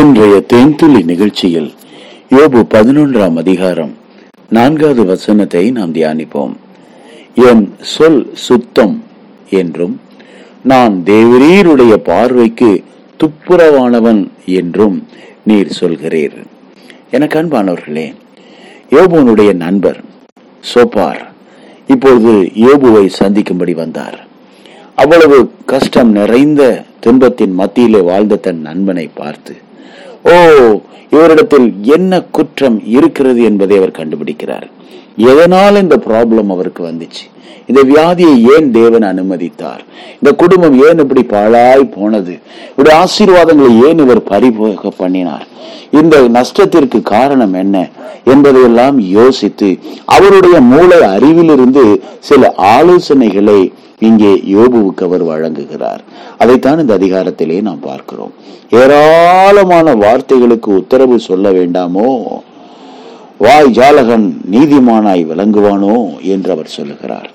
இன்றைய தேன்துளி நிகழ்ச்சியில் யோபு பதினொன்றாம் அதிகாரம் நான்காவது வசனத்தை நாம் தியானிப்போம். என் சொல் சுத்தம் என்றும் நான் தேவரீருடைய பார்வைக்கு துப்புரவானவன் என்றும் நீர் சொல்கிறீர். எனக்கு அன்பானவர்களே யோபுனுடைய நண்பர் சோப்பார் இப்பொழுது யோபுவை சந்திக்கும்படி வந்தார். அவ்வளவு கஷ்டம் நிறைந்த துன்பத்தின் மத்தியிலே வாழ்ந்த தன் நண்பனை பார்த்து ஓ இவரிடத்தில் என்ன குற்றம் இருக்கிறது என்பதை அவர் கண்டுபிடிக்கிறார். எதனால் இந்த ப்ராப்ளம் அவருக்கு வந்துச்சு? இந்த வியாதியை ஏன் தேவன் அனுமதித்தார்? இந்த குடும்பம் ஏன் இப்படி பாழாய் போனது? இப்படி ஆசீர்வாதங்களை ஏன் இவர் பறிபோக பண்ணினார்? இந்த நஷ்டத்திற்கு காரணம் என்ன என்பதையெல்லாம் யோசித்து அவருடைய மூளை அறிவிலிருந்து சில ஆலோசனைகளை இங்கே யோபுவுக்கு அவர் வழங்குகிறார். அதைத்தான் இந்த அதிகாரத்திலே நாம் பார்க்கிறோம். ஏராளமான வார்த்தைகளுக்கு உத்தரவு சொல்ல வேண்டாமோ? வாய் ஜாலகன் நீதிமானாய் விளங்குவானோ என்று அவர் சொல்லுகிறார்.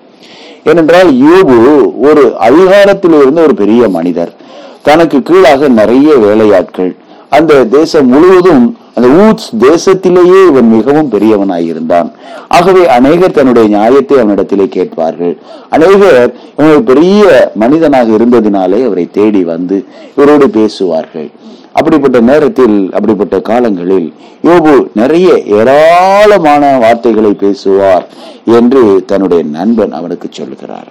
ஏனென்றால் யோபு ஒரு அதிகாரத்தில் இருந்த ஒரு பெரிய மனிதர். தனக்கு கீழாக நிறைய வேலையாட்கள். அந்த தேசம் முழுவதும் அந்த ஊட்ஸ் தேசத்திலேயே இவன் மிகவும் பெரியவனாயிருந்தான். ஆகவே அநேகர் தன்னுடைய நியாயத்தை அவனிடத்திலே கேட்பார்கள். அநேகர் இவன் பெரிய மனிதனாக இருந்ததினாலே அவரை தேடி வந்து இவரோடு பேசுவார்கள். அப்படிப்பட்ட நேரத்தில் அப்படிப்பட்ட காலங்களில் யோபு நிறைய ஏராளமான வார்த்தைகளை பேசுவார் என்று தன்னுடைய நண்பன் அவனுக்கு சொல்லுகிறார்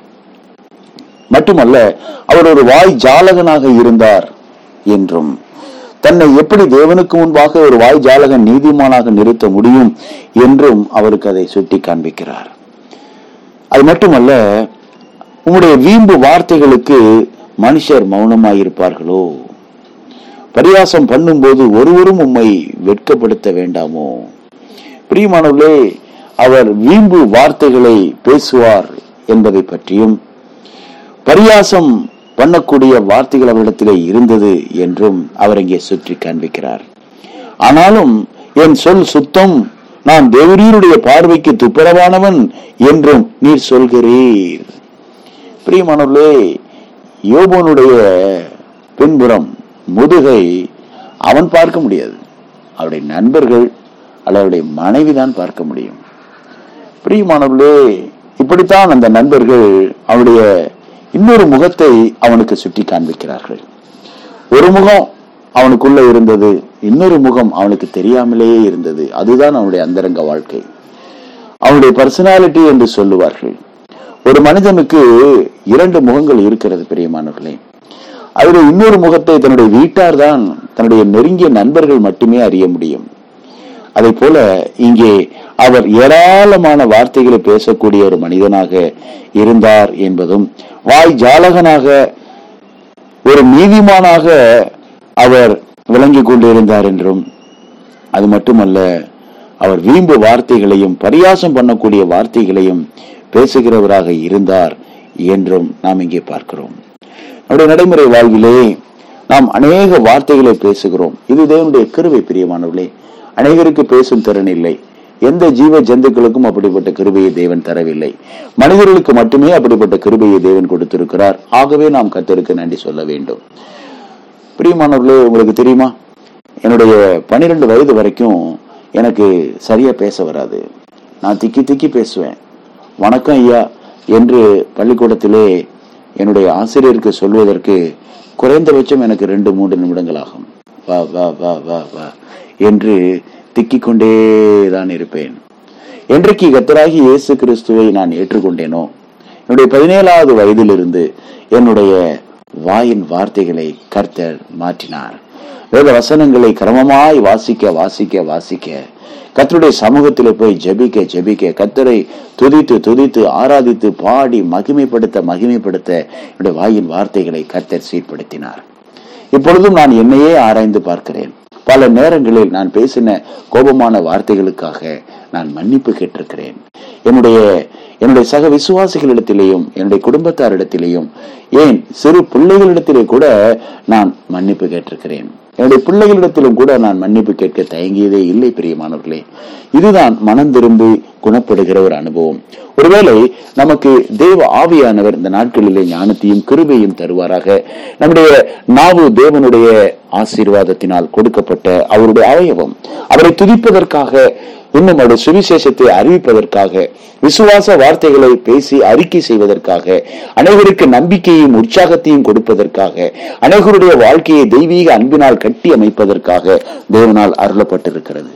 மட்டுமல்ல அவர் ஒரு வாய் ஜாலகனாக இருந்தார் என்றும் தன்னை எப்படி தேவனுக்கு முன்பாக ஒரு வாய் ஜாலகன் நீதிமானாக நிறுத்த முடியும் என்றும் அவருக்கு அதை சுட்டி காண்பிக்கிறார். அது மட்டுமல்ல உங்களுடைய வீம்பு வார்த்தைகளுக்கு மனுஷர் மௌனமாயிருப்பார்களோ? பரியாசம் பண்ணும்போது ஒருவரும் உம்மை வெட்கப்படுத்த வேண்டாமோ? பிரியமானவர்களே அவர் வீம்பு வார்த்தைகளை பேசுவார் என்பதை பற்றியும் பரியாசம் பண்ணக்கூடிய வார்த்தைகள் அவரிடத்திலே இருந்தது என்றும் அவர் இங்கே சுற்றி காண்பிக்கிறார். ஆனாலும் என் சொல் சுத்தம் நான் தேவரீருடைய பார்வைக்கு துப்புரவானவன் என்றும் நீர் சொல்கிறீர். பிரியமானவர்களே யோபனுடைய பின்புறம் முதுகை அவன் பார்க்க முடியாது. அவருடைய நண்பர்கள் அல்லது அவருடைய மனைவி தான் பார்க்க முடியும். பிரியமானவர்களே இப்படித்தான் அந்த நண்பர்கள் அவருடைய இன்னொரு முகத்தை அவனுக்கு சுட்டி காண்பிக்கிறார்கள். ஒரு முகம் அவனுக்குள்ள இருந்தது இன்னொரு முகம் அவனுக்கு தெரியாமலேயே இருந்தது. அதுதான் அவனுடைய அந்தரங்க வாழ்க்கை. அவனுடைய பர்சனாலிட்டி என்று சொல்லுவார்கள். ஒரு மனிதனுக்கு இரண்டு முகங்கள் இருக்கிறது பிரியமானவர்களே. அதில் இன்னொரு முகத்தை தன்னுடைய வீட்டார் தான் தன்னுடைய நெருங்கிய நண்பர்கள் மட்டுமே அறிய முடியும். அதை போல இங்கே அவர் ஏராளமான வார்த்தைகளை பேசக்கூடிய ஒரு மனிதனாக இருந்தார் என்பதும் வாய் ஜாலகனாக ஒரு நீதிமானாக அவர் விளங்கி கொண்டிருந்தார் என்றும் அது மட்டுமல்ல அவர் வீம்பு வார்த்தைகளையும் பரியாசம் பண்ணக்கூடிய வார்த்தைகளையும் பேசுகிறவராக இருந்தார் என்றும் நாம் இங்கே பார்க்கிறோம். நம்முடைய நடைமுறை வாழ்விலே நாம் அநேக வார்த்தைகளை பேசுகிறோம். இது தேவனுடைய கிருவை பிரியமானவர்களே. அநேகருக்கு பேசும் திறன் இல்லை. எந்த ஜீவ ஜந்துக்களுக்கும் அப்படிப்பட்ட கிருபையை தேவன் தரவில்லை. மனிதர்களுக்கு மட்டுமே அப்படிப்பட்ட கிருபையை தேவன் கொடுத்திருக்கிறார். ஆகவே நாம் கத்தருக்கு நன்றி சொல்ல வேண்டும். பிரியமானவர்களே உங்களுக்கு தெரியுமா? என்னுடைய பன்னிரெண்டு வயது வரைக்கும் எனக்கு சரியா பேச வராது. நான் திக்கி திக்கி பேசுவேன். வணக்கம் ஐயா என்று பள்ளிக்கூடத்திலே என்னுடைய ஆசிரியருக்கு சொல்வதற்கு குறைந்தபட்சம் எனக்கு ரெண்டு மூன்று நிமிடங்கள் ஆகும். வா வா வா வா வா என்று திக்கிக் கொண்டே தான் இருப்பேன். என்றைக்கு கத்தராகி இயேசு கிறிஸ்துவை நான் ஏற்றுக்கொண்டேனோ என்னுடைய பதினேழாவது வயதிலிருந்து என்னுடைய வாயின் வார்த்தைகளை கர்த்தர் மாற்றினார். வேத வசனங்களை கிரமமாய் வாசிக்க வாசிக்க வாசிக்க கத்தருடைய சமூகத்தில் போய் ஜெபிக்க ஜபிக்க கத்தரை துதித்து துதித்து ஆராதித்து பாடி மகிமைப்படுத்த மகிமைப்படுத்த என்னுடைய வாயின் வார்த்தைகளை கர்த்தர் சீர்படுத்தினார். இப்பொழுதும் நான் என்னையே ஆராய்ந்து பார்க்கிறேன். பல நேரங்களில் நான் பேசின கோபமான வார்த்தைகளுக்காக நான் மன்னிப்பு கேட்டிருக்கிறேன். என்னுடைய என்னுடைய சக விசுவாசிகளிடத்திலேயும் என்னுடைய குடும்பத்தாரிடத்திலேயும் ஏன் சிறு பிள்ளைகளிடத்திலே கூட நான் மன்னிப்பு கேட்டிருக்கிறேன். என்னுடைய பிள்ளைகளிடத்திலும் கூட நான் மன்னிப்பு கேட்க தயங்கியதே இல்லை பிரியமானவர்களே. இதுதான் மனம் திரும்பி குணப்படுகிற ஒரு அனுபவம். ஒருவேளை நமக்கு தேவ ஆவியானவர் இந்த நாட்களிலே ஞானத்தையும் கிருபையும் தருவாராக. நம்முடைய நாவு தேவனுடைய ஆசீர்வாதத்தினால் கொடுக்கப்பட்ட அவருடைய அவயவம். அவரை துதிப்பதற்காக இன்னும் சுவிசேஷத்தை அறிவிப்பதற்காக விசுவாச வார்த்தைகளை பேசி அறிக்கை செய்வதற்காக அனைவருக்கு நம்பிக்கையும் உற்சாகத்தையும் கொடுப்பதற்காக அனைவருடைய வாழ்க்கையை தெய்வீக அன்பினால் கட்டி அமைப்பதற்காக தேவனால் அருளப்பட்டிருக்கிறது.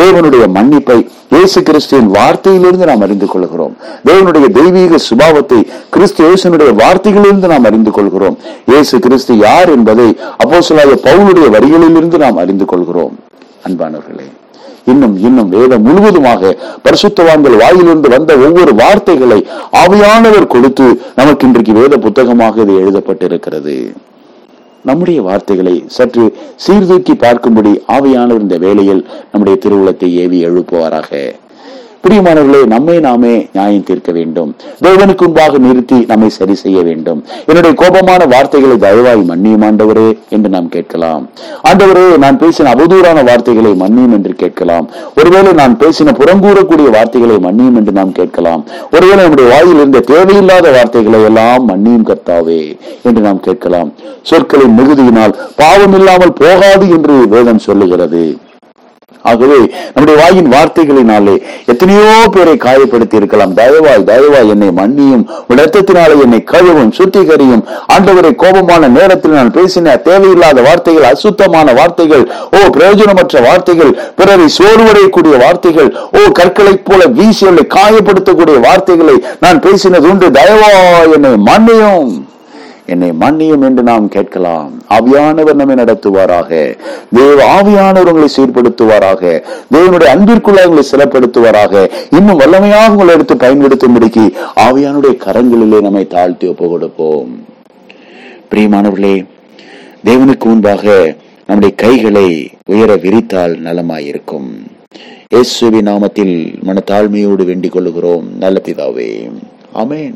தேவனுடைய மன்னிப்பை இயேசு கிறிஸ்துவின் வார்த்தையிலிருந்து நாம் அறிந்து கொள்கிறோம். தேவனுடைய தெய்வீக சுபாவத்தை கிறிஸ்து இயேசுனுடைய வார்த்தைகளிலிருந்து நாம் அறிந்து கொள்கிறோம். இயேசு கிறிஸ்து யார் என்பதை அப்போ பவுலுடைய வரிகளிலிருந்து நாம் அறிந்து கொள்கிறோம். அன்பானவர்களே இன்னும் இன்னும் வேதம் முழுவதுமாக பரிசுத்தவான்கள் வாயிலிருந்து வந்த ஒவ்வொரு வார்த்தைகளை ஆவியானவர் கொடுத்து நமக்கு இன்றைக்கு வேத புத்தகமாக இது எழுதப்பட்டிருக்கிறது. நம்முடைய வார்த்தைகளை சற்று சீர்தூக்கி பார்க்கும்படி ஆவியானவர் இந்த வேளையில் நம்முடைய திருவுளத்தை ஏவி எழுப்புவாராக. பிரியமானவர்களே நம்மை நாமே நியாயம் தீர்க்க வேண்டும். தேவனுக்கு முன்பாக நிறுத்தி நம்மை சரி செய்ய வேண்டும். என்னுடைய கோபமான வார்த்தைகளை தயவாய் மன்னியும் ஆண்டவரே என்று நாம் கேட்கலாம். ஆண்டவரே நான் பேசின அவதூறான வார்த்தைகளை மன்னியும் என்று கேட்கலாம். ஒருவேளை நான் பேசின புறங்கூறக்கூடிய வார்த்தைகளை மன்னியும் என்று நாம் கேட்கலாம். ஒருவேளை நம்முடைய வாயில் இருந்த தேவையில்லாத வார்த்தைகளை எல்லாம் மன்னியும் கர்த்தாவே என்று நாம் கேட்கலாம். சொற்களின் மிகுதியினால் பாவம் இல்லாமல் போகாது என்று வேதம் சொல்லுகிறது. ஆகவே நம்முடைய வாயின் வார்த்தைகளினாலே எத்தனையோ பேரை காயப்படுத்தி இருக்கலாம். தயவாய் தயவாய் என்னை மன்னியும். உன் என்னை கழுவும் சுத்திகரியும். ஆண்டவரை கோபமான நேரத்தில் நான் பேசின தேவையில்லாத வார்த்தைகள் அசுத்தமான வார்த்தைகள் ஓ பிரயோஜனமற்ற வார்த்தைகள் பிறரை சோர்வடையக்கூடிய வார்த்தைகள் ஓ கற்களைப் போல வீசியவர்களை காயப்படுத்தக்கூடிய வார்த்தைகளை நான் பேசினது உண்டு. தயவாய் என்னை மன்னியும். என்னை மன்னியும் என்று நாம் கேட்கலாம். ஆவியானவர் நம்மை நடத்துவாராக. தேவ ஆவியானவர் உங்களை சீர்படுத்துவாராக. தேவனுடைய அன்பிற்குள்ள உங்களை சிலப்படுத்துவாராக. இன்னும் வல்லமையாக உங்களை எடுத்து பயன்படுத்தும்படிக்கு ஆவியானுடைய கரங்களிலே நம்மை தாழ்த்தி ஒப்பு கொடுப்போம். பிரியமானவர்களே தேவனுக்கு முன்பாக நம்முடைய கைகளை உயர விரித்தால் நலமாயிருக்கும். இயேசுவி நாமத்தில் மனத்தாழ்மையோடு வேண்டிக் கொள்ளுகிறோம். நல்ல பிதாவே. அமேன்